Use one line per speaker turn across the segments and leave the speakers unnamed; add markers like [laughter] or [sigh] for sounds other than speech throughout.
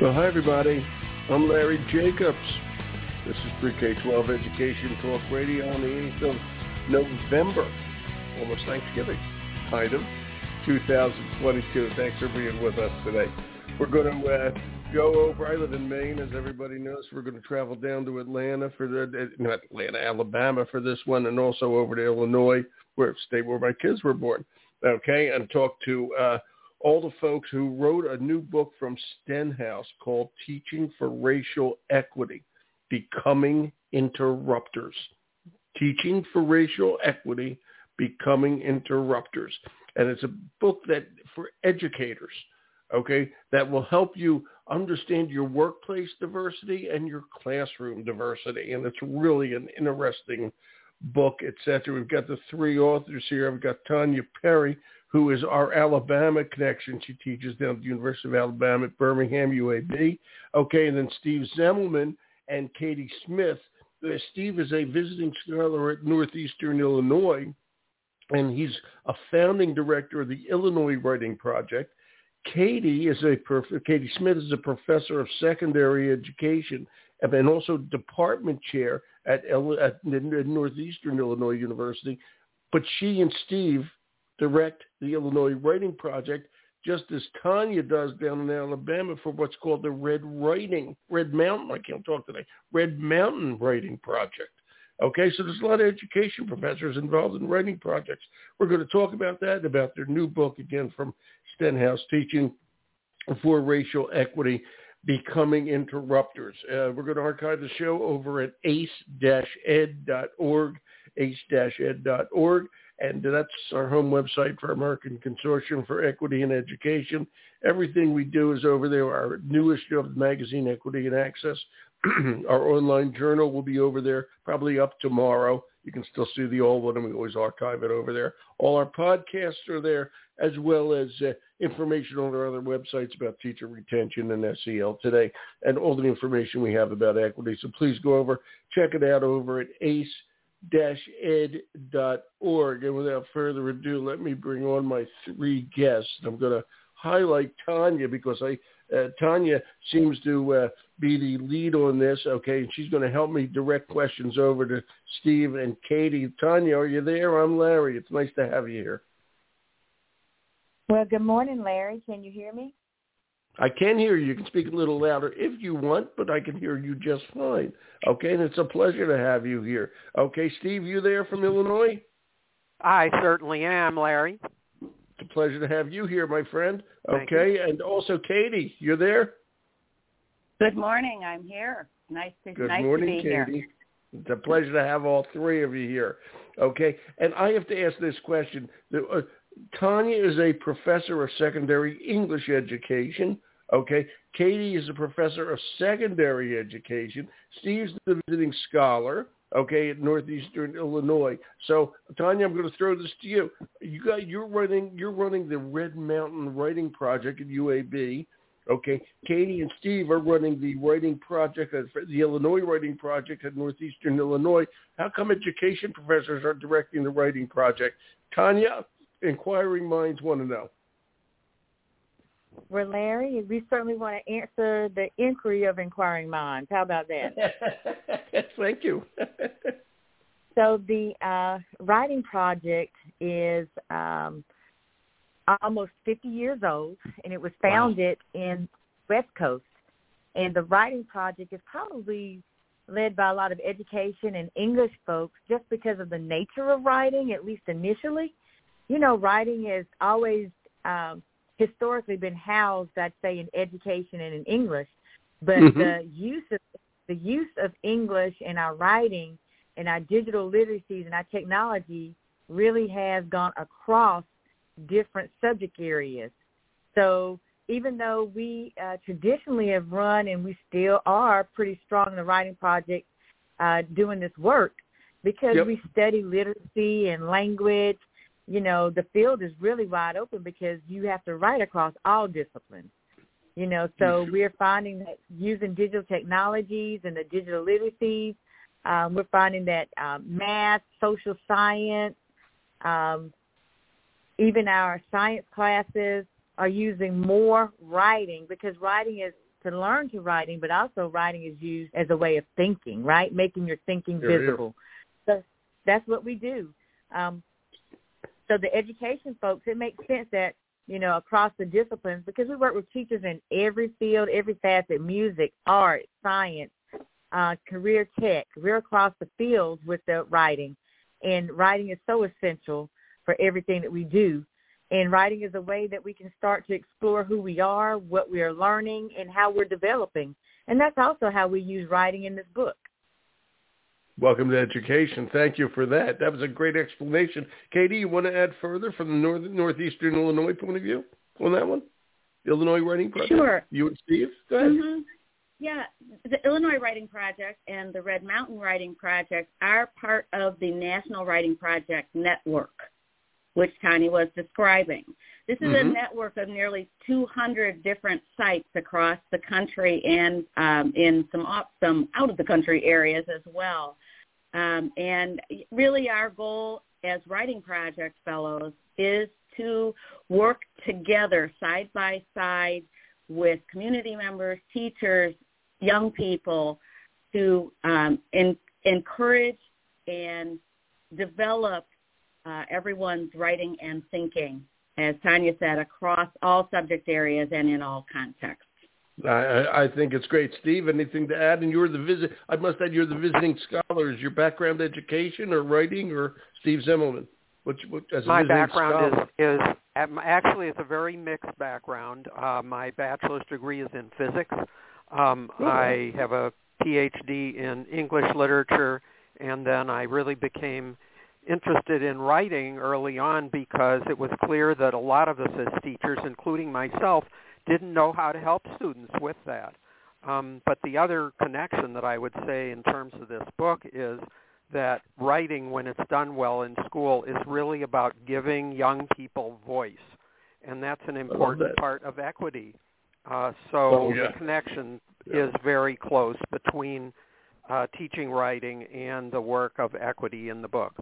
Well, hi, everybody. I'm Larry Jacobs. This is Pre-K-12 Education Talk Radio on the 8th of November, almost Thanksgiving, kind of, 2022. Thanks for being with us today. We're going to uh, go over, I live in Maine, as everybody knows. We're going to travel down to Atlanta for the, uh, not Atlanta, Alabama for this one, and also over to Illinois, where state where my kids were born, okay, and talk to uh, all the folks who wrote a new book from Stenhouse called Teaching for Racial Equity, Becoming Interrupters. Teaching for Racial Equity, Becoming Interrupters. And it's a book that for educators, okay, that will help you understand your workplace diversity and your classroom diversity. And it's really an interesting book, etc. We've got the three authors here. I've got Tonya Perry, who is our Alabama connection. She teaches down at the University of Alabama at Birmingham, UAB. Okay, and then Steve Zemelman and Katy Smith. Uh, Steve is a visiting scholar at Northeastern Illinois, and he's a founding director of the Illinois Writing Project. Katy is a Katy Smith is a professor of secondary education and also department chair at, at Northeastern Illinois University. But she and Steve direct the Illinois Writing Project, just as Tonya does down in Alabama for what's called the Red Writing, Red Mountain, I can't talk today, Red Mountain Writing Project. Okay, so there's a lot of education professors involved in writing projects. We're going to talk about that, about their new book again from Stenhouse, Teaching for Racial Equity, Becoming Interrupters. Uh, we're going to archive the show over at ace-ed.org, ace-ed.org. And that's our home website for American Consortium for Equity and Education. Everything we do is over there. Our newest of the magazine, Equity and Access. [clears throat] our online journal will be over there probably up tomorrow. You can still see the old one, and we always archive it over there. All our podcasts are there, as well as uh, information on our other websites about teacher retention and SEL today, and all the information we have about equity. So please go over, check it out over at ACE ed.org. And without further ado, let me bring on my three guests. I'm going to highlight Tonya because I uh, Tonya seems to uh, be the lead on this. Okay, and she's going to help me direct questions over to Steve and Katy. Tonya, are you there? I'm Larry. It's nice to have you here.
Well, good morning, Larry. Can you hear me?
I can hear you. You can speak a little louder if you want, but I can hear you just fine. Okay, and it's a pleasure to have you here. Okay, Steve, you there from Illinois?
I certainly am, Larry.
It's a pleasure to have you here, my friend. Okay, and also Katy, you're there?
Good morning. I'm here. Nice to,
Good
nice
morning,
to be
Katy.
here.
It's a pleasure to have all three of you here. Okay, and I have to ask this question. Uh, Tonya is a professor of secondary English education Okay, Katy is a professor of secondary education. Steve's the visiting scholar. Okay, at Northeastern Illinois. So, Tonya, I'm going to throw this to you. You got you're running you're running the Red Mountain Writing Project at UAB. Okay, Katy and Steve are running the writing project at the Illinois Writing Project at Northeastern Illinois. How come education professors are directing the writing project? Tonya, inquiring minds want to know.
Well, Larry, we certainly want to answer the inquiry of inquiring minds. How about that? [laughs]
Thank you. [laughs]
so the uh, writing project is um, almost 50 years old, and it was founded wow. in West Coast. And the writing project is probably led by a lot of education and English folks just because of the nature of writing, at least initially. You know, writing is always um, historically been housed, I'd say, in education and in English, but mm-hmm. the use of the use of English in our writing and our digital literacies and our technology really has gone across different subject areas. So even though we uh, traditionally have run and we still are pretty strong in the writing project uh, doing this work, because yep. we study literacy and language you know, the field is really wide open because you have to write across all disciplines. You know, so we're finding that using digital technologies and the digital literacies, um, we're finding that um, math, social science, um, even our science classes are using more writing because writing is to learn to writing, but also writing is used as a way of thinking, right? Making your thinking visible. So that's what we do. Um, so the education folks, it makes sense that you know across the disciplines because we work with teachers in every field, every facet: music, art, science, uh, career tech. We're across the fields with the writing, and writing is so essential for everything that we do. And writing is a way that we can start to explore who we are, what we are learning, and how we're developing. And that's also how we use writing in this book.
Welcome to education. Thank you for that. That was a great explanation. Katy, you want to add further from the north, northeastern Illinois point of view on that one? The Illinois Writing Project?
Sure.
You and Steve? Go ahead.
Mm-hmm. Yeah, the Illinois Writing Project and the Red Mountain Writing Project are part of the National Writing Project Network which Tonya was describing. This is mm-hmm. a network of nearly 200 different sites across the country and um, in some some out of the country areas as well. Um, and really, our goal as writing project fellows is to work together side by side with community members, teachers, young people to um, in, encourage and develop uh, everyone's writing and thinking, as Tonya said, across all subject areas and in all contexts.
I, I think it's great, Steve. Anything to add? And you're the visit. I must add, you're the visiting scholar. Is your background education or writing, or Steve Zemelman?
Which, which my background scholar? is is actually it's a very mixed background. Uh, my bachelor's degree is in physics. Um, oh. I have a PhD in English literature, and then I really became interested in writing early on because it was clear that a lot of us as teachers, including myself, didn't know how to help students with that. Um, but the other connection that I would say in terms of this book is that writing, when it's done well in school, is really about giving young people voice, and that's an important
that.
part of equity. Uh, so
oh, yeah.
the connection
yeah.
is very close between uh, teaching writing and the work of equity in the book.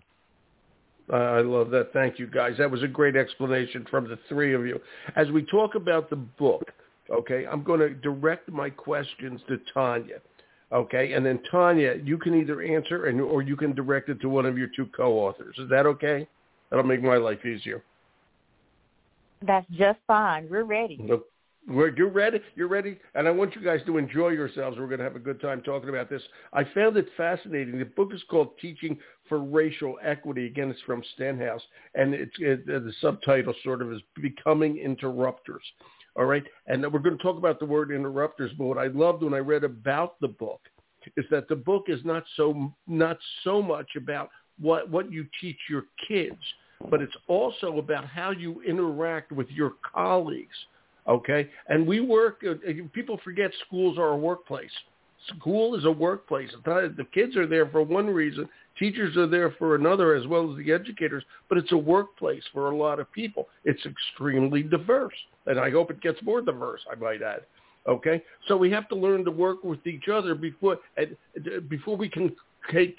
I love that. Thank you, guys. That was a great explanation from the three of you. As we talk about the book, okay, I'm going to direct my questions to Tonya, okay, and then Tonya, you can either answer and or you can direct it to one of your two co-authors. Is that okay? That'll make my life easier.
That's just fine. We're ready.
We're, you're ready. You're ready, and I want you guys to enjoy yourselves. We're going to have a good time talking about this. I found it fascinating. The book is called "Teaching for Racial Equity." Again, it's from Stenhouse, and it's it, the subtitle sort of is "Becoming Interrupters." All right, and we're going to talk about the word interrupters. But what I loved when I read about the book is that the book is not so not so much about what what you teach your kids, but it's also about how you interact with your colleagues Okay, and we work. Uh, people forget schools are a workplace. School is a workplace. The kids are there for one reason. Teachers are there for another, as well as the educators. But it's a workplace for a lot of people. It's extremely diverse, and I hope it gets more diverse. I might add. Okay, so we have to learn to work with each other before before we can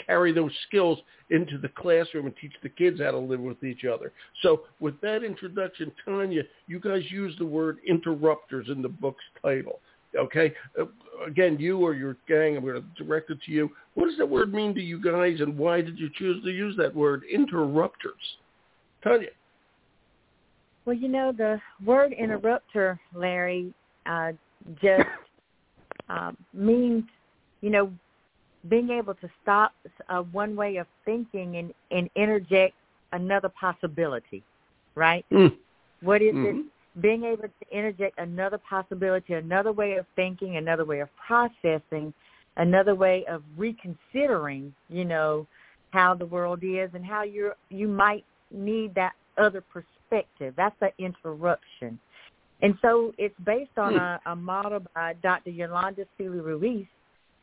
carry those skills into the classroom and teach the kids how to live with each other. So with that introduction, Tonya, you guys use the word interrupters in the book's title. Okay, again, you or your gang, I'm going to direct it to you. What does that word mean to you guys, and why did you choose to use that word, interrupters? Tonya.
Well, you know, the word interrupter, Larry, uh, just uh, means, you know, being able to stop uh, one way of thinking and, and interject another possibility, right?
Mm.
What is
mm-hmm.
it? Being able to interject another possibility, another way of thinking, another way of processing, another way of reconsidering, you know, how the world is and how you you might need that other perspective. That's the interruption. And so it's based on mm. a, a model by Dr. Yolanda Sealey-Ruiz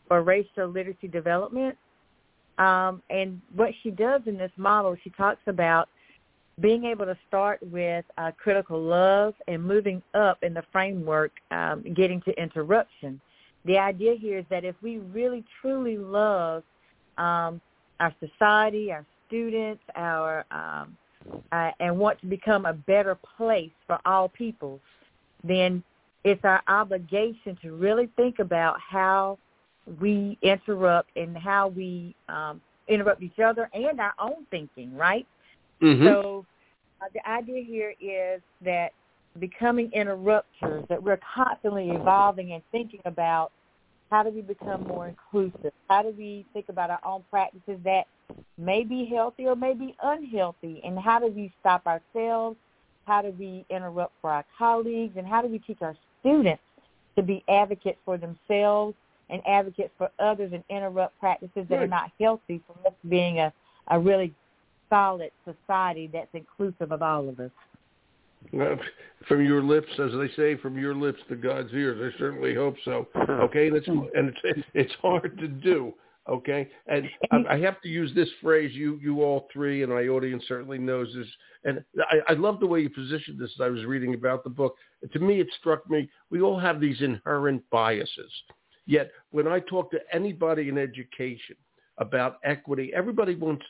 for racial literacy development. Um, and what she does in this model, she talks about being able to start with uh, critical love and moving up in the framework, um, getting to interruption. The idea here is that if we really truly love um, our society, our students, our um, uh, and want to become a better place for all people, then it's our obligation to really think about how we interrupt and how we um, interrupt each other and our own thinking, right?
Mm-hmm.
So uh, the idea here is that becoming interrupters, that we're constantly evolving and thinking about how do we become more inclusive? How do we think about our own practices that may be healthy or may be unhealthy? And how do we stop ourselves? How do we interrupt for our colleagues? And how do we teach our students to be advocates for themselves and advocates for others and interrupt practices that
right.
are not healthy for us being a, a really solid society that's inclusive of all of us.
Uh, from your lips, as they say, from your lips to God's ears. I certainly hope so. Okay, and it's and it's it's hard to do. Okay, and I, I have to use this phrase. You you all three, and my audience certainly knows this. And I, I love the way you positioned this. As I was reading about the book, to me, it struck me. We all have these inherent biases. Yet, when I talk to anybody in education about equity, everybody wants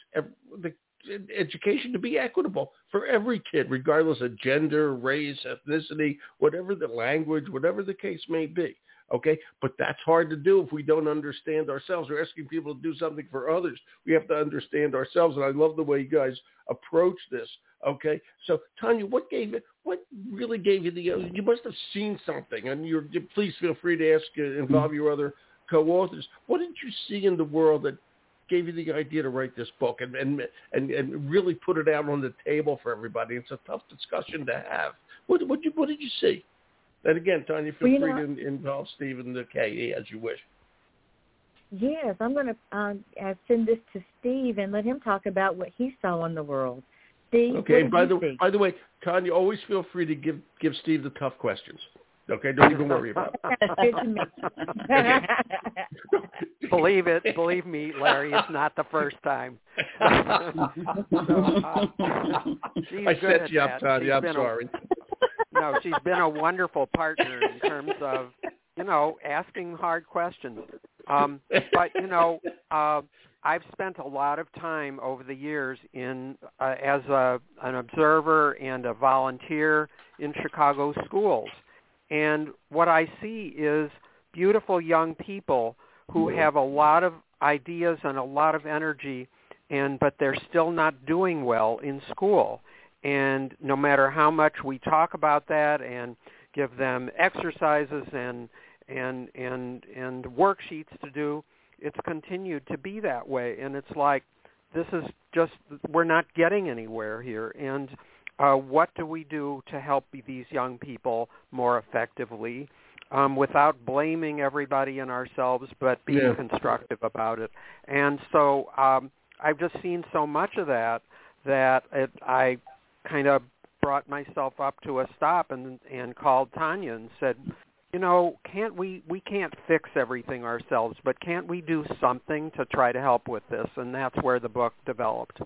education to be equitable for every kid, regardless of gender, race, ethnicity, whatever the language, whatever the case may be. Okay, but that's hard to do if we don't understand ourselves. We're asking people to do something for others. We have to understand ourselves, and I love the way you guys approach this. Okay, so Tonya, what gave it? What really gave you the? You must have seen something, and you're. Please feel free to ask, uh, involve your other co-authors. What did you see in the world that gave you the idea to write this book and, and and and really put it out on the table for everybody? It's a tough discussion to have. What what you what did you see? And again, Tonya, feel
well,
free
know,
to involve Stephen the KE as you wish.
Yes, I'm going to um, uh, send this to Steve and let him talk about what he saw in the world. Steve,
okay. by the
see?
by the way, Tonya, always feel free to give give Steve the tough questions. Okay, don't even worry about
it. [laughs] [laughs]
believe it, believe me, Larry, it's not the first time. [laughs] so, uh,
I set you up, Tonya. I'm sorry.
A, no, she's been a wonderful partner in terms of, you know, asking hard questions. Um, but you know, uh, I've spent a lot of time over the years in uh, as a, an observer and a volunteer in Chicago schools and what I see is beautiful young people who have a lot of ideas and a lot of energy and but they're still not doing well in school. And no matter how much we talk about that and give them exercises and and and and worksheets to do, it's continued to be that way and it's like this is just we're not getting anywhere here and uh, what do we do to help these young people more effectively um, without blaming everybody and ourselves, but being
yeah.
constructive about it? And so um, I've just seen so much of that that it, I kind of brought myself up to a stop and and called Tonya and said, you know, can't we we can't fix everything ourselves, but can't we do something to try to help with this? And that's where the book developed.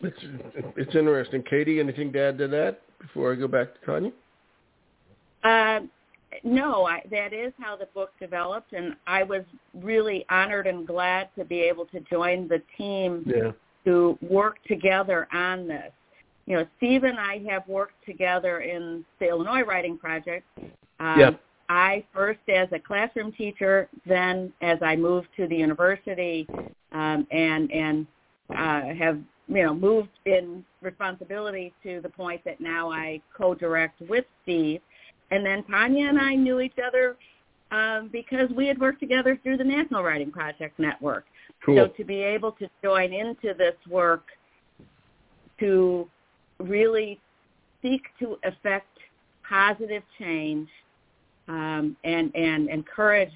It's it's interesting. Katy, anything to add to that before I go back to Tonya?
Uh, no, I, that is how the book developed, and I was really honored and glad to be able to join the team
yeah.
to work together on this. You know, Steve and I have worked together in the Illinois Writing Project. Um,
yeah.
I first as a classroom teacher, then as I moved to the university, um, and and uh, have you know, moved in responsibility to the point that now I co-direct with Steve. And then Tonya and I knew each other um, because we had worked together through the National Writing Project Network.
Cool.
So to be able to join into this work to really seek to effect positive change um, and, and encourage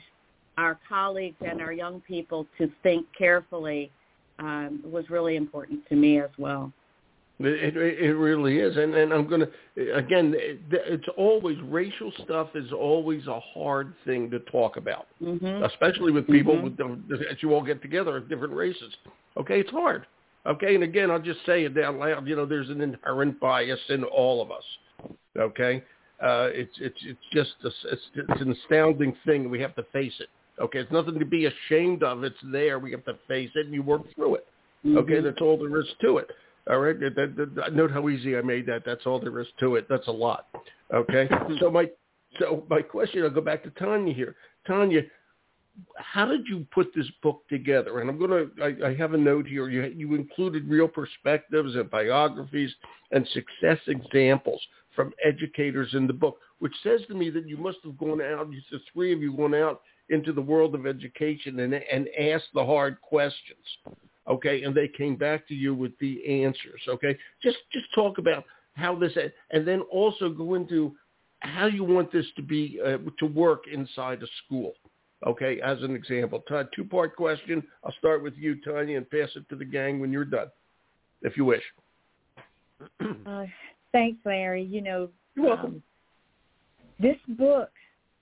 our colleagues and our young people to think carefully um, was really important to me as well.
It, it, it really is, and and I'm gonna again. It, it's always racial stuff is always a hard thing to talk about,
mm-hmm.
especially with people
mm-hmm.
with as you all get together of different races. Okay, it's hard. Okay, and again, I'll just say it out loud. You know, there's an inherent bias in all of us. Okay, uh, it's it's it's just a, it's, it's an astounding thing. We have to face it. Okay, it's nothing to be ashamed of. It's there. We have to face it, and you work through it.
Mm-hmm.
Okay, that's all there is to it. All right, that, that, that, note how easy I made that. That's all there is to it. That's a lot. Okay, so my So my question, I'll go back to Tonya here. Tonya, how did you put this book together? And I'm going to, I, have a note here. You, you included real perspectives and biographies and success examples from educators in the book, which says to me that you must have gone out, the three of you gone out into the world of education and, and asked the hard questions. Okay. And they came back to you with the answers. Okay. Just, just talk about how this, and then also go into how you want this to be, uh, to work inside a school. Okay, as an example, two-part question. I'll start with you, Tonya, and pass it to the gang when you're done, if you wish.
Uh, thanks, Larry. You know,
you're welcome. Um,
this book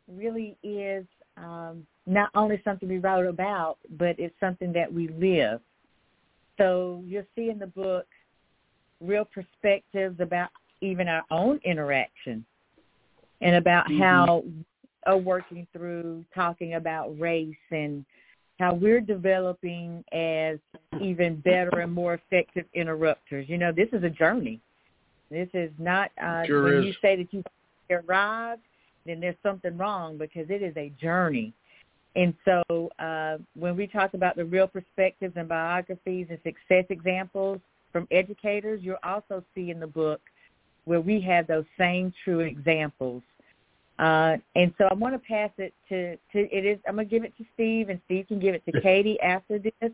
really is um, not only something we wrote about, but it's something that we live. So you'll see in the book real perspectives about even our own interaction and about mm-hmm. how are working through talking about race and how we're developing as even better and more effective interrupters. You know, this is a journey. This is not uh,
sure
when
is.
you say that you arrived, then there's something wrong because it is a journey. And so uh, when we talk about the real perspectives and biographies and success examples from educators, you'll also see in the book where we have those same true examples uh, and so I want to pass it to, to it is I'm gonna give it to Steve and Steve can give it to Katy after this.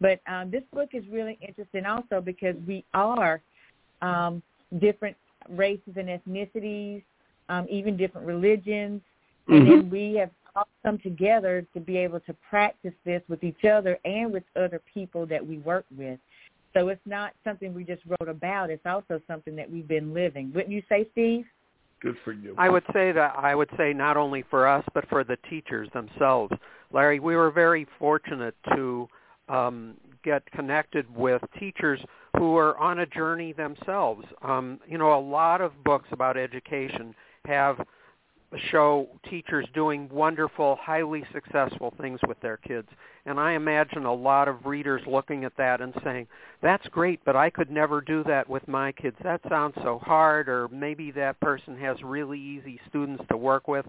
But um, this book is really interesting also because we are um, different races and ethnicities, um, even different religions, and
mm-hmm.
then we have all come together to be able to practice this with each other and with other people that we work with. So it's not something we just wrote about. It's also something that we've been living. Wouldn't you say, Steve?
Good for you.
I would say that I would say not only for us but for the teachers themselves. Larry, we were very fortunate to um, get connected with teachers who are on a journey themselves. Um, you know, a lot of books about education have show teachers doing wonderful, highly successful things with their kids. And I imagine a lot of readers looking at that and saying, that's great, but I could never do that with my kids. That sounds so hard, or maybe that person has really easy students to work with.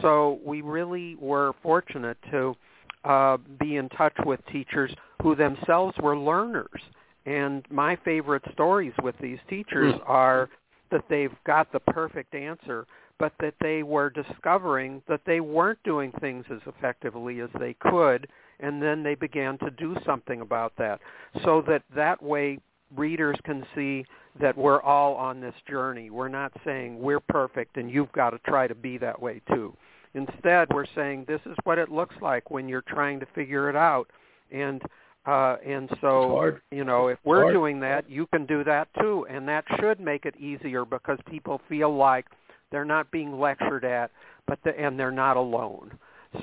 So we really were fortunate to uh, be in touch with teachers who themselves were learners. And my favorite stories with these teachers hmm. are that they've got the perfect answer but that they were discovering that they weren't doing things as effectively as they could, and then they began to do something about that. So that that way readers can see that we're all on this journey. We're not saying we're perfect and you've got to try to be that way too. Instead, we're saying this is what it looks like when you're trying to figure it out. And uh, and so, you know, if we're doing that, you can do that too. And that should make it easier because people feel like they're not being lectured at, but the, and they're not alone.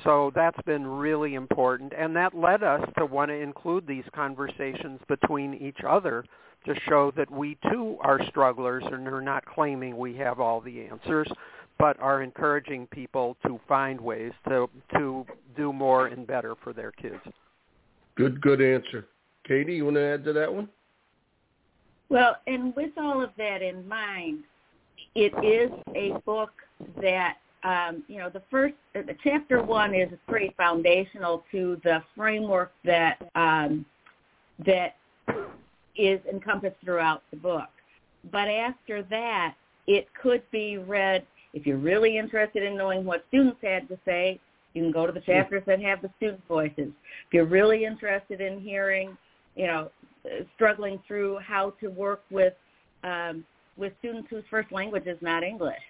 So that's been really important, and that led us to want to include these conversations between each other to show that we too are strugglers and are not claiming we have all the answers, but are encouraging people to find ways to to do more and better for their kids.
Good, good answer. Katy, you want to add to that one?
Well, and with all of that in mind, it is a book that um, you know the first the chapter one is pretty foundational to the framework that um, that is encompassed throughout the book. But after that, it could be read if you're really interested in knowing what students had to say. You can go to the chapters that have the student voices. If you're really interested in hearing, you know, struggling through how to work with um, with students whose first language is not English.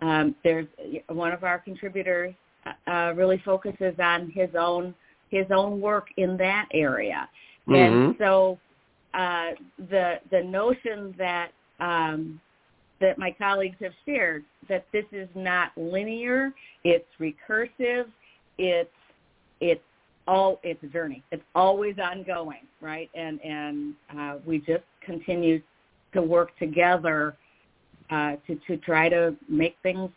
Um, there's one of our contributors uh, uh, really focuses on his own his own work in that area,
mm-hmm.
and so uh, the the notion that um, that my colleagues have shared that this is not linear, it's recursive, it's it's all it's a journey. It's always ongoing, right? And and uh, we just continue to work together uh, to to try to make things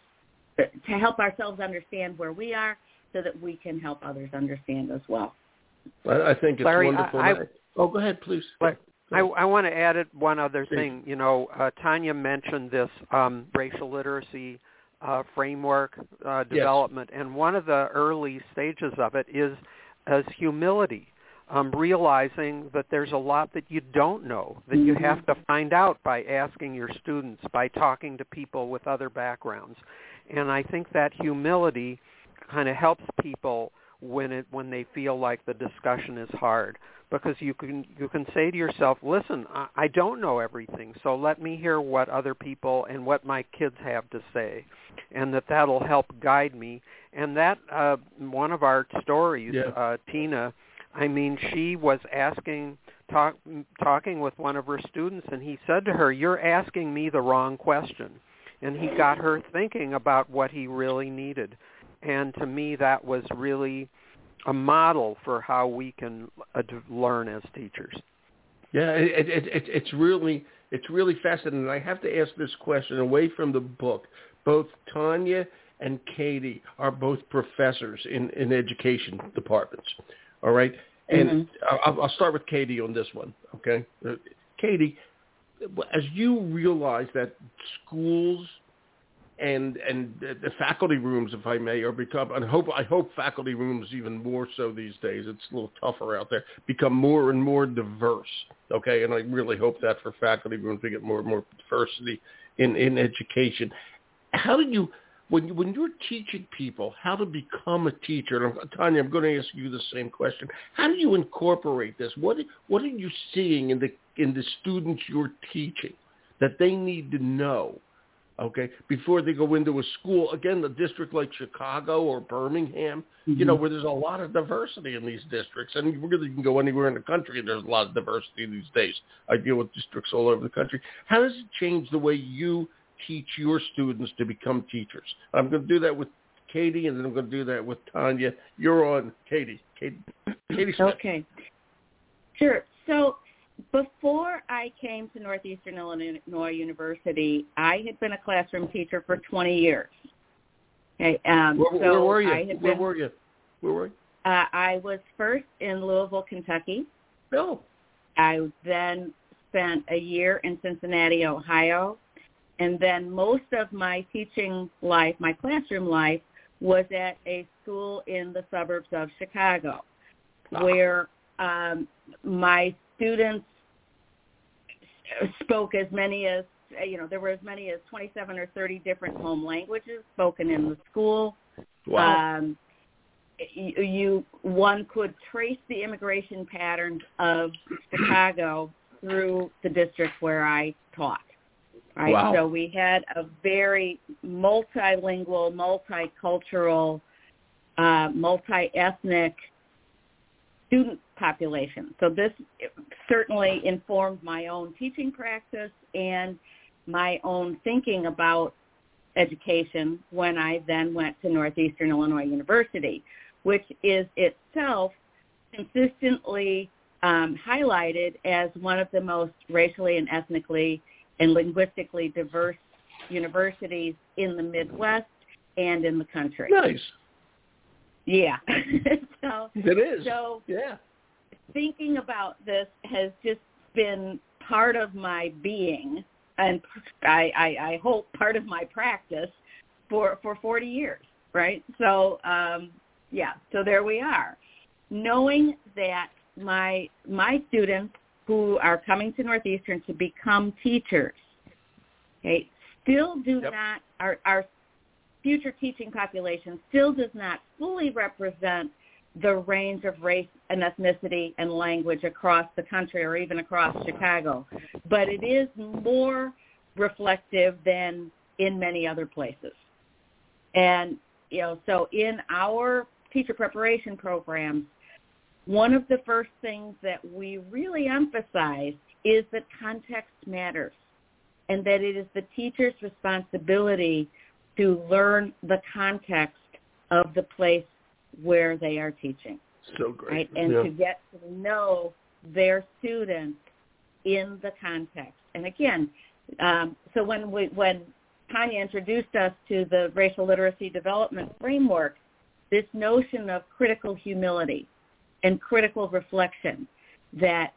to help ourselves understand where we are, so that we can help others understand as well.
I, think it's
Larry,
wonderful.
I, I,
oh, go ahead, please.
I, I want to add one other thing. You know, uh, Tonya mentioned this um, racial literacy uh, framework uh, development,
yes.
and one of the early stages of it is as humility. Um, realizing that there's a lot that you don't know, that you have to find out by asking your students, by talking to people with other backgrounds. And I think that humility kind of helps people when it when they feel like the discussion is hard because you can you can say to yourself, listen, I, I don't know everything, so let me hear what other people and what my kids have to say, and that that'll help guide me. And that uh, one of our stories,
yeah.
uh, Tina, I mean, she was asking talk, talking with one of her students, and he said to her, "You're asking me the wrong question," and he got her thinking about what he really needed. And to me, that was really a model for how we can uh, learn as teachers.
Yeah, it, it, it, it's really it's really fascinating. I have to ask this question away from the book. Both Tonya and Katy are both professors in, in education departments. All right, and
mm-hmm.
I'll, I'll start with Katy on this one. Okay, uh, Katy, as you realize that schools and and the faculty rooms, if I may, are become. And hope I hope faculty rooms even more so these days. It's a little tougher out there. Become more and more diverse. Okay, and I really hope that for faculty rooms we get more and more diversity in in education. How do you when you, when you're teaching people how to become a teacher? And I'm, Tonya, I'm going to ask you the same question. How do you incorporate this? What what are you seeing in the in the students you're teaching that they need to know? okay, before they go into a school. Again, a district like Chicago or Birmingham,
mm-hmm.
you know, where there's a lot of diversity in these districts. And really you can go anywhere in the country and there's a lot of diversity these days. I deal with districts all over the country. How does it change the way you teach your students to become teachers? I'm going to do that with Katy, and then I'm going to do that with Tonya. You're on, Katy. Katy, [coughs] Katy Smith.
Okay. Sure. So before I came to Northeastern Illinois University, I had been a classroom teacher for 20 years. Okay, um,
where,
so
where were you?
I had
where
been,
were you? Where were you?
Uh, I was first in Louisville, Kentucky.
Oh.
I then spent a year in Cincinnati, Ohio, and then most of my teaching life, my classroom life, was at a school in the suburbs of Chicago,
Ah.
where um, my students spoke as many as you know there were as many as 27 or 30 different home languages spoken in the school
Wow.
um you, you one could trace the immigration patterns of chicago through the district where i taught right
Wow.
so we had a very multilingual multicultural uh multi-ethnic student population. So this certainly informed my own teaching practice and my own thinking about education when I then went to Northeastern Illinois University, which is itself consistently um, highlighted as one of the most racially and ethnically and linguistically diverse universities in the Midwest and in the country.
Nice.
Yeah. [laughs] so
It is.
so
yeah.
thinking about this has just been part of my being and I, I, I hope part of my practice for, for 40 years, right? So, um, yeah, so there we are. Knowing that my, my students who are coming to Northeastern to become teachers, okay, still do
Yep.
not, our, are future teaching population still does not fully represent the range of race and ethnicity and language across the country or even across Chicago. But it is more reflective than in many other places. And, you know, so in our teacher preparation programs, one of the first things that we really emphasize is that context matters and that it is the teacher's responsibility to learn the context of the place where they are teaching,
So great.
right? And
yeah.
to get to know their students in the context. And again, um, so when we when Tonya introduced us to the racial literacy development framework, this notion of critical humility and critical reflection that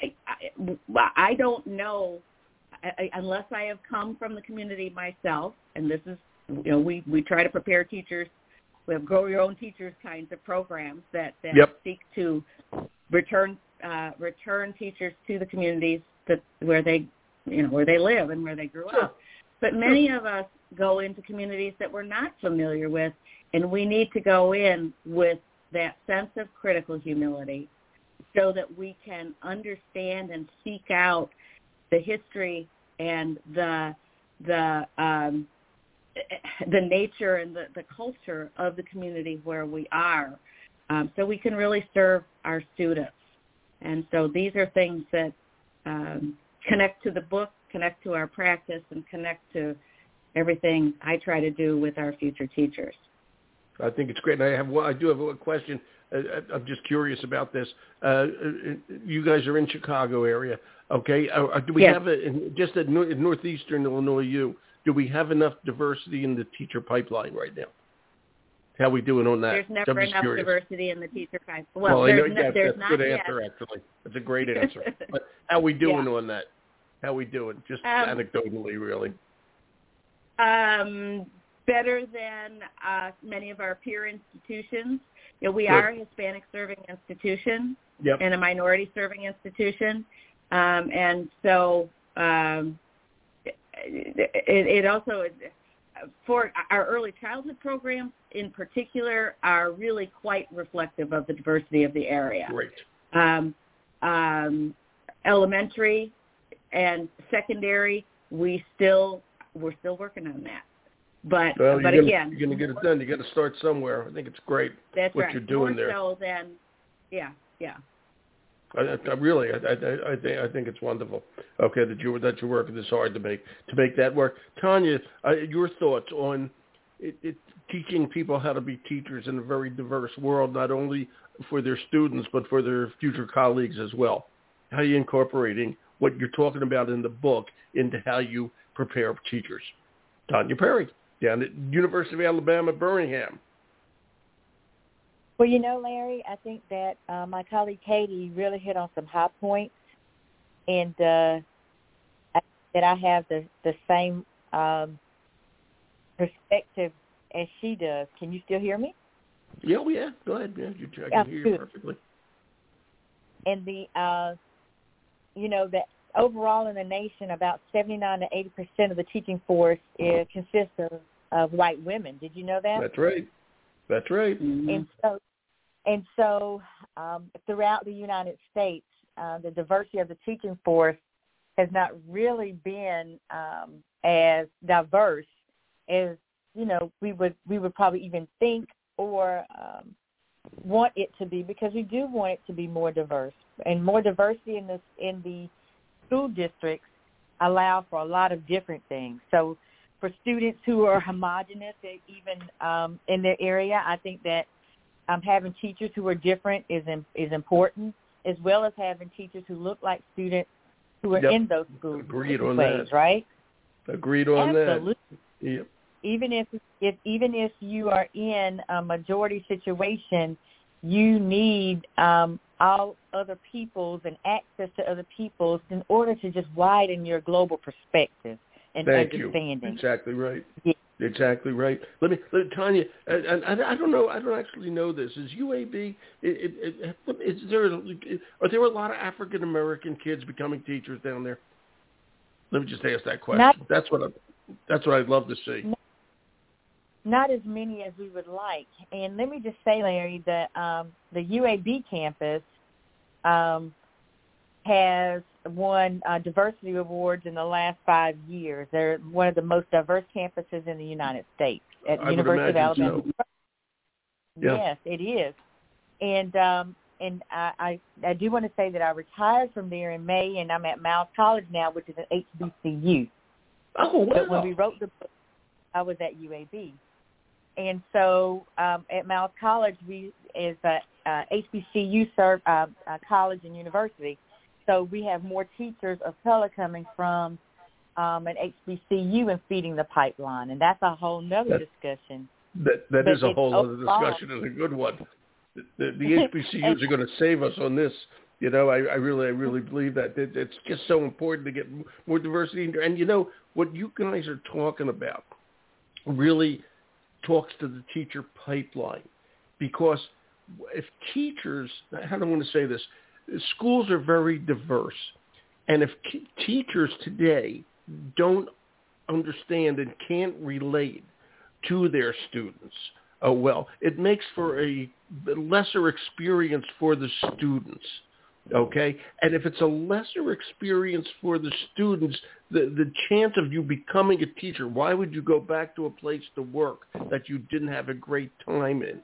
I, I, I don't know I, unless I have come from the community myself, and this is you know, we we try to prepare teachers. We have grow your own teachers kinds of programs that that
yep.
seek to return uh, return teachers to the communities that where they you know where they live and where they grew
sure.
up. But many of us go into communities that we're not familiar with, and we need to go in with that sense of critical humility so that we can understand and seek out the history and the the um, the nature and the, the culture of the community where we are, um, so we can really serve our students. And so these are things that um, connect to the book, connect to our practice, and connect to everything I try to do with our future teachers.
I think it's great. And I have one, I do have a question. Uh, I'm just curious about this. Uh, you guys are in Chicago area, okay? Uh, do we
yes.
have a just at northeastern Illinois U? Do we have enough diversity in the teacher pipeline right now? How we doing on that?
There's never enough
curious.
diversity in the teacher pipeline. Well,
well
there's,
I know,
no,
yes,
there's
that's
not
a good
yet.
answer, actually. That's a great [laughs] answer. but how we doing
Yeah.
on that? How we doing? Just
Um,
anecdotally, really.
Um, better than uh, many of our peer institutions. You know, we are a Hispanic serving institution
Yep.
and a minority serving institution, um, and so um, it, it also for our early childhood programs in particular are really quite reflective of the diversity of the area.
Great.
Um, um, elementary and secondary, we still we're still working on that. But
Well,
but
you're
again,
gonna, you're going to get it done. You got to start somewhere. I think it's great.
that's
what
right.
you're doing
More
there.
so than yeah, yeah.
I, I, I really, I, I, I think, I think it's wonderful. Okay, that you that you're working this hard to make to make that work. Tonya, uh, your thoughts on it, it, teaching people how to be teachers in a very diverse world, not only for their students but for their future colleagues as well. How are you incorporating what you're talking about in the book into how you prepare teachers? Tonya Perry, down at University of Alabama, Birmingham.
Well, you know, Larry, I think that uh, my colleague Katy really hit on some high points, and uh, I, that I have the the same um, perspective as she does. Can you still hear me?
Yeah, well, yeah. Go ahead. Yeah, you, I can
Yeah,
hear you perfectly.
And the, uh, you know, that overall in the nation, about seventy-nine to eighty percent of the teaching force is, consists of, of white women. Did you know that?
That's right. That's right.
And so, and so um, throughout the United States, uh, the diversity of the teaching force has not really been um, as diverse as you know we would we would probably even think or um, want it to be because we do want it to be more diverse and more diversity in this in the school districts allow for a lot of different things. So for students who are homogenous, even um, in their area, I think that um, having teachers who are different is im- is important, as well as having teachers who look like students who are
Yep.
in those schools.
Agreed on
ways,
that.
Right?
Agreed on
Absolutely.
that. Yep.
Even if if even if you are in a majority situation, you need um, all other peoples and access to other peoples in order to just widen your global perspective and
Thank you. Exactly right.
Yeah.
Exactly right. Let me, let, Tonya. And I, I don't know. I don't actually know this. Is UAB? It, it, it, is there? Are there a lot of African American kids becoming teachers down there? Let me just ask that question.
Not-
that's what I. That's what I'd love to see.
not as many as we would like. And let me just say, Larry, that um, the UAB campus um, has won uh, diversity awards in the last five years. They're one of the most diverse campuses in the United States at
would
University of Alabama.
so. Yeah.
Yes, it is. And um, and I, I I do want to say that I retired from there in May, and I'm at Miles College now, which is an HBCU.
Oh wow.
But when we wrote the book, I was at UAB. And so um, at Miles College, we is a uh, HBCU serve uh, uh, college and university. So we have more teachers of color coming from um, an HBCU and feeding the pipeline, and that's a whole nother
That-
discussion.
That that
But
is a whole other discussion and a good one. The, the, the [laughs] HBCUs are going to save us on this. You know, I, I really, I really believe that it, it's just so important to get more diversity. And you know what you guys are talking about really talks to the teacher pipeline because if teachers, I don't want to say this? Schools are very diverse. And if teachers today don't understand and can't relate to their students, oh well, it makes for a lesser experience for the students. Okay? And if it's a lesser experience for the students, the, the chance of you becoming a teacher, why would you go back to a place to work that you didn't have a great time in?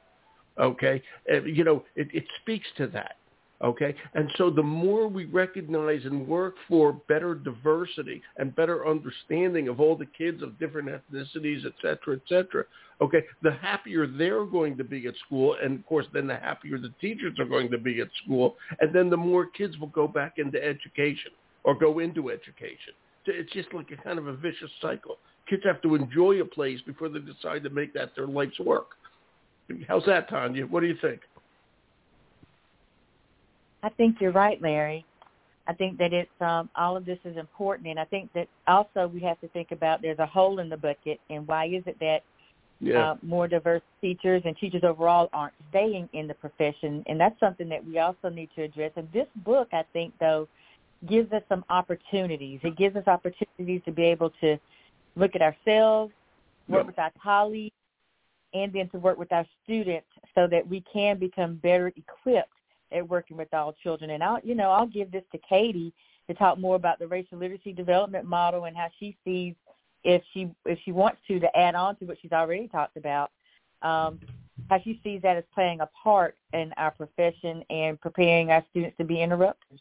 Okay? Uh, you know, it, it speaks to that. Okay? And so the more we recognize and work for better diversity and better understanding of all the kids of different ethnicities, et cetera, et cetera, okay, the happier they're going to be at school. And of course, then the happier the teachers are going to be at school. And then the more kids will go back into education or go into education. It's just like a kind of a vicious cycle. Kids have to enjoy a place before they decide to make that their life's work. How's that, Tonya? What do you think?
I think you're right, Larry. I think that it's um, all of this is important, and I think that also we have to think about there's a hole in the bucket, and why is it that yeah. uh, more diverse teachers and teachers overall aren't staying in the profession, and that's something that we also need to address. And this book, I think, though, gives us some opportunities. It gives us opportunities to be able to look at ourselves, work with our colleagues, and then to work with our students so that we can become better equipped at working with all children. And I'll, you know, I'll give this to Katy to talk more about the racial literacy development model and how she sees if she if she wants to to add on to what she's already talked about, um, how she sees that as playing a part in our profession and preparing our students to be interrupters.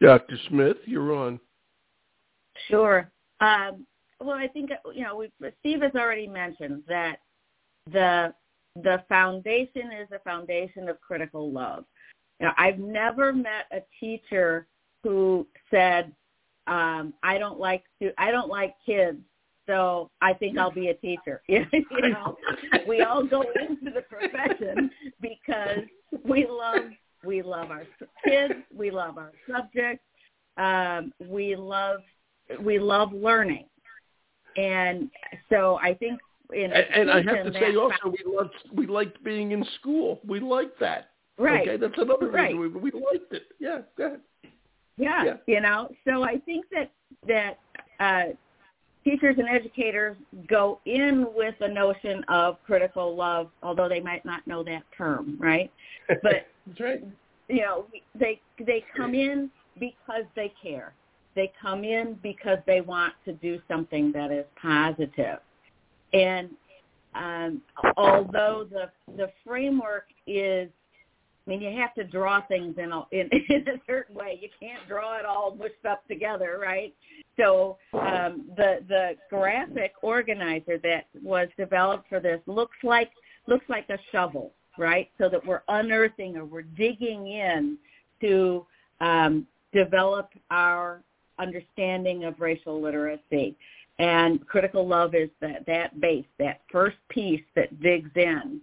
Dr. Smith, you're on.
Sure. Um, well, I think you know we, Steve has already mentioned that the the foundation is a foundation of critical love. Now, I've never met a teacher who said, um, "I don't like I don't like kids, so I think I'll be a teacher." [laughs] you know, we all go into the profession because we love we love our kids, we love our subjects, um, we love we love learning, and so I think
and, and I have to say also we loved we liked being in school. We liked that.
Right.
Okay, that's another
right.
reason we, we liked it. Yeah, go ahead.
Yeah, yeah, you know. So I think that that uh, teachers and educators go in with a notion of critical love, although they might not know that term, right? [laughs]
But that's right.
You know, they they come in because they care. They come in because they want to do something that is positive. And um, although the the framework is, I mean, you have to draw things in a, in, [laughs] in a certain way. You can't draw it all mushed up together, right? So um, the the graphic organizer that was developed for this looks like looks like a shovel, right? So that we're unearthing or we're digging in to um, develop our understanding of racial literacy. And critical love is that, that base, that first piece that digs in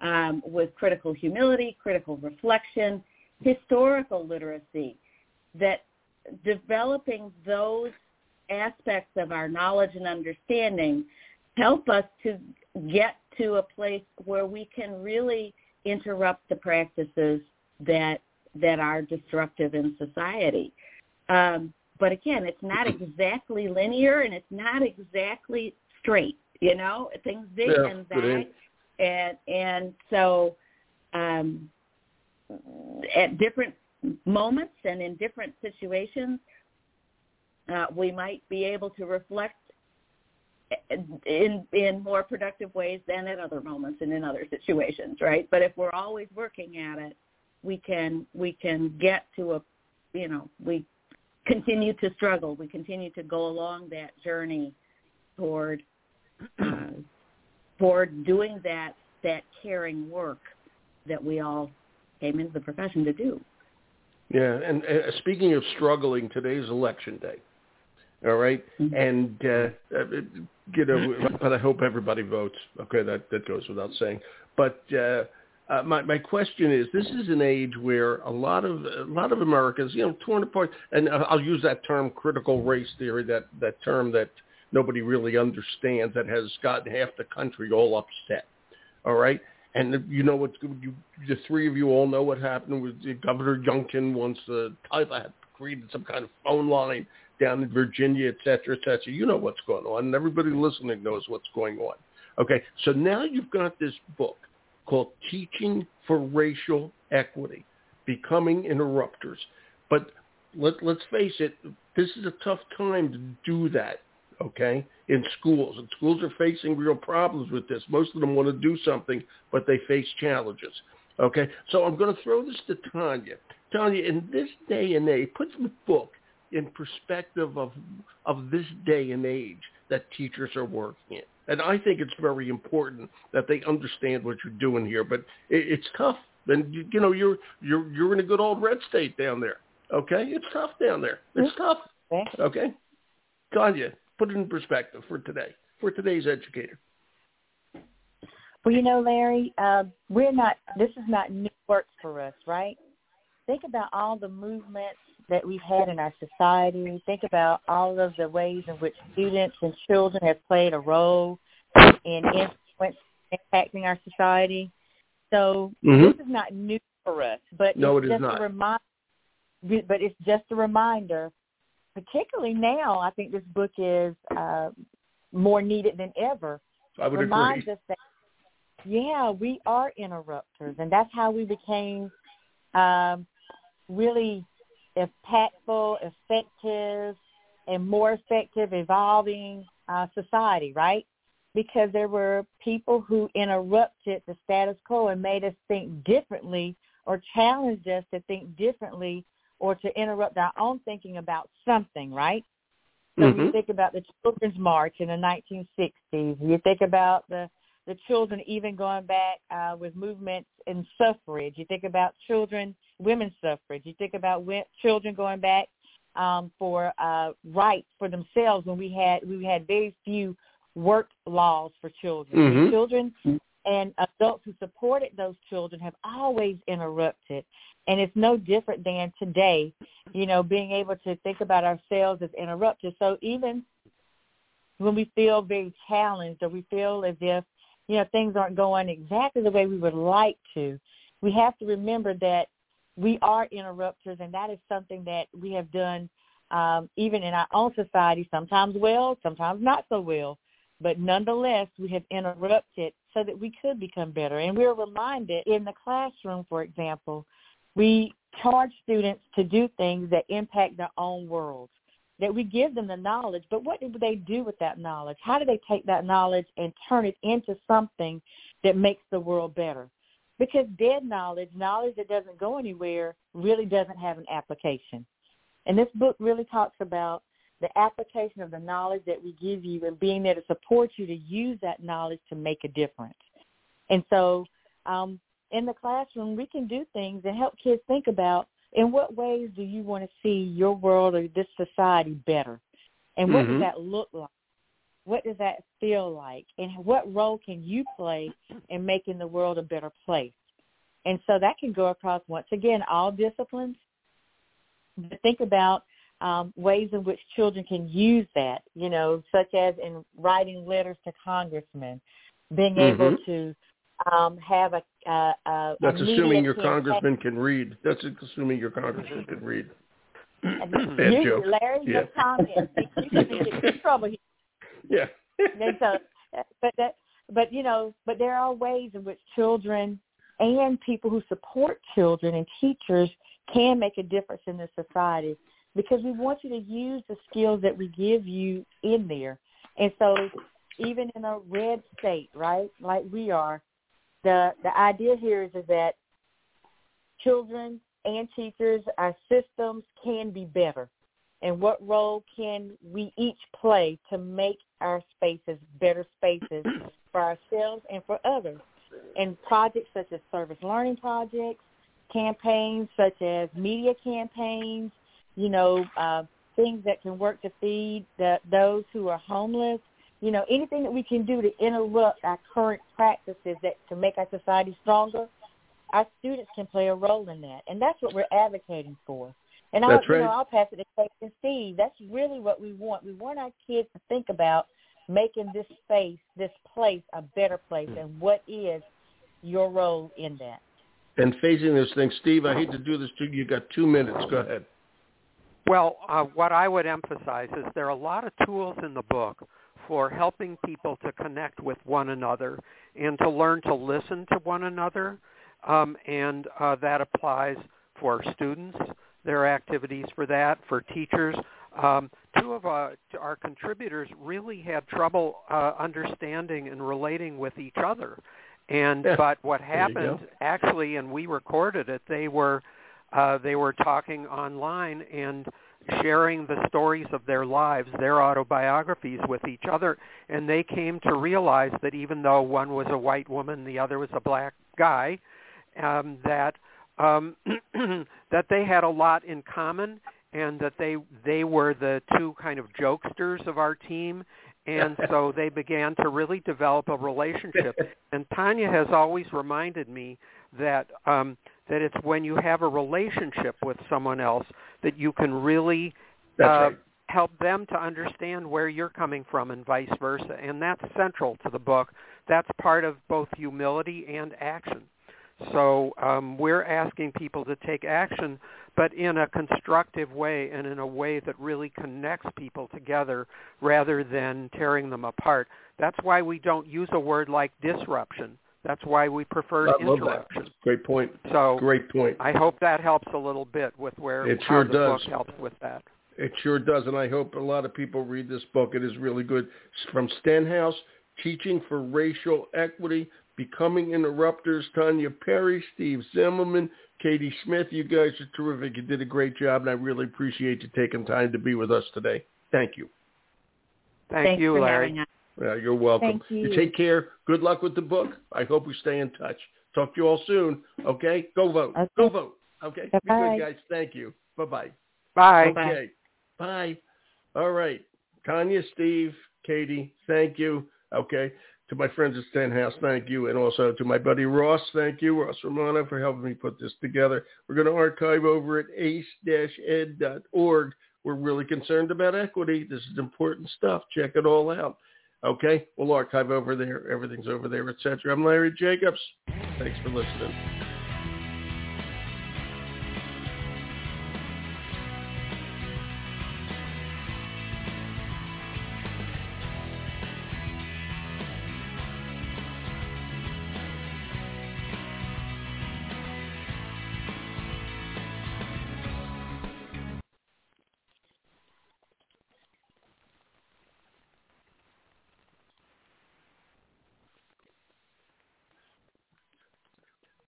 um, with critical humility, critical reflection, historical literacy, that developing those aspects of our knowledge and understanding help us to get to a place where we can really interrupt the practices that that are destructive in society. Um, but again, it's not exactly linear and it's not exactly straight. You know, things zig yeah, and zag, and and so um, at different moments and in different situations, uh, we might be able to reflect in in more productive ways than at other moments and in other situations, right? But if we're always working at it, we can we can get to a you know we continue to struggle. We continue to go along that journey toward uh, [clears throat] toward doing that that caring work that we all came into the profession to do.
Yeah, and uh, speaking of struggling, today's election day. All right? mm-hmm. and uh, uh, you know, but I hope everybody votes. Okay, that that goes without saying. But uh, uh, my my question is: This is an age where a lot of a lot of Americans, you know, torn apart, and I'll use that term, critical race theory, that that term that nobody really understands that has gotten half the country all upset. All right. And you know what? You, the three of you all know what happened with Governor Youngkin once the Tyler had created some kind of phone line down in Virginia, et cetera, et cetera. You know what's going on, and everybody listening knows what's going on. Okay, so now you've got this book called Teaching for Racial Equity, Becoming Interrupters. But let, let's face it, this is a tough time to do that, okay, in schools. And schools are facing real problems with this. Most of them want to do something, but they face challenges. Okay, so I'm going to throw this to Tonya. Tonya, in this day and age, put the book in perspective of of this day and age that teachers are working in. And I think it's very important that they understand what you're doing here. But it, it's tough. And you, you know, you're you're you're in a good old red state down there. Okay, it's tough down there. It's tough. Okay, Tonya, put it in perspective for today, for today's educator.
Well, you know, Larry, uh, we're not. This is not new work for us, right? Think about all the movements that we've had in our society. Think about all of the ways in which students and children have played a role in influence impacting our society. So mm-hmm. this is not new for us, but
no,
it's
it
just
not.
a reminder. But it's just a reminder, particularly now. I think this book is uh, more needed than ever.
I would
Reminds
agree.
us that yeah, we are interrupters, and that's how we became um, really impactful, effective, and more effective evolving uh, society, right? Because there were people who interrupted the status quo and made us think differently or challenged us to think differently or to interrupt our own thinking about something, right? So
mm-hmm.
you think about the Children's March in the 1960s. You think about the the children even going back uh, with movements in suffrage. You think about children, women's suffrage. You think about children going back um, for uh, rights for themselves when we had we had very few work laws for children.
Mm-hmm.
Children and adults who supported those children have always interrupted. And it's no different than today, you know, being able to think about ourselves as interrupters. So even when we feel very challenged or we feel as if you know, things aren't going exactly the way we would like to, we have to remember that we are interrupters, and that is something that we have done um, even in our own society, sometimes well, sometimes not so well. But nonetheless, we have interrupted so that we could become better. And we're reminded in the classroom, for example, we charge students to do things that impact their own world that we give them the knowledge, but what do they do with that knowledge? How do they take that knowledge and turn it into something that makes the world better? Because dead knowledge, knowledge that doesn't go anywhere, really doesn't have an application. And this book really talks about the application of the knowledge that we give you and being there to support you to use that knowledge to make a difference. And so um, in the classroom, we can do things and help kids think about in what ways do you want to see your world or this society better? And what
mm-hmm.
does that look like? What does that feel like? And what role can you play in making the world a better place? And so that can go across, once again, all disciplines. But think about um, ways in which children can use that, you know, such as in writing letters to congressmen, being
mm-hmm.
able to um, have a, uh, a
That's
a
assuming your congressman can read. That's assuming your congressman can read. Bad
you,
joke.
Larry,
yeah.
your comments. You can get in trouble here. [laughs]
Yeah.
and so, but that, but you know, but there are ways in which children and people who support children and teachers can make a difference in this society because we want you to use the skills that we give you in there. And so even in a red state, right, like we are, the the idea here is, is that children and teachers, our systems can be better. And what role can we each play to make our spaces better spaces [clears throat] for ourselves and for others? And projects such as service learning projects, campaigns such as media campaigns, you know, uh, things that can work to feed the, those who are homeless, you know, anything that we can do to interrupt our current practices that to make our society stronger, our students can play a role in that. And that's what we're advocating for. And I'll, right. you know, I'll pass it to Steve. That's really what we want. We want our kids to think about making this space, this place, a better place, and what is your role in that.
And facing this thing, Steve, I hate to do this to you. You got two minutes. Go ahead.
Well, uh, what I would emphasize is there are a lot of tools in the book for helping people to connect with one another and to learn to listen to one another. Um, and uh, that applies for students. There are activities for that, for teachers. Um, two of our, our, contributors really had trouble uh, understanding and relating with each other. And
yeah.
but what happened actually, and we recorded it. They were uh, they were talking online and sharing the stories of their lives, their autobiographies with each other, and they came to realize that even though one was a white woman, the other was a black guy, um, that um, [clears throat] that they had a lot in common, and that they they were the two kind of jokesters of our team, and [laughs] so they began to really develop a relationship. And Tonya has always reminded me that um, that it's when you have a relationship with someone else that you can really uh,
right.
help them to understand where you're coming from and vice versa. And that's central to the book. That's part of both humility and action. So um, we're asking people to take action, but in a constructive way and in a way that really connects people together rather than tearing them apart. That's why we don't use a word like disruption that's why we prefer
I
interruption.
Great point.
So
great point.
I hope that helps a little bit with where
it sure
the
does.
book helps with that.
It sure does, and I hope a lot of people read this book. It is really good. From Stenhouse, Teaching for Racial Equity, Becoming Interrupters, Tonya Perry, Steve Zemelman, Katy Smith. You guys are terrific. You did a great job, and I really appreciate you taking time to be with us today. Thank you.
Thank
Thanks
you, Larry.
Yeah, you're welcome.
Thank you.
you. take care. Good luck with the book. I hope we stay in touch. Talk to you all soon. Okay? Go vote.
Okay.
Go vote. Okay?
Bye-bye.
Be good, guys. Thank you. Bye-bye.
Bye.
Okay. Bye. All right. Tonya, Steve, Katy, thank you. Okay. To my friends at Stenhouse, thank you. And also to my buddy Ross, thank you. Ross Romano for helping me put this together. We're going to archive over at ace-ed.org. We're really concerned about equity. This is important stuff. Check it all out. Okay, we'll archive over there. Everything's over there, etc. I'm Larry Jacobs. Thanks for listening.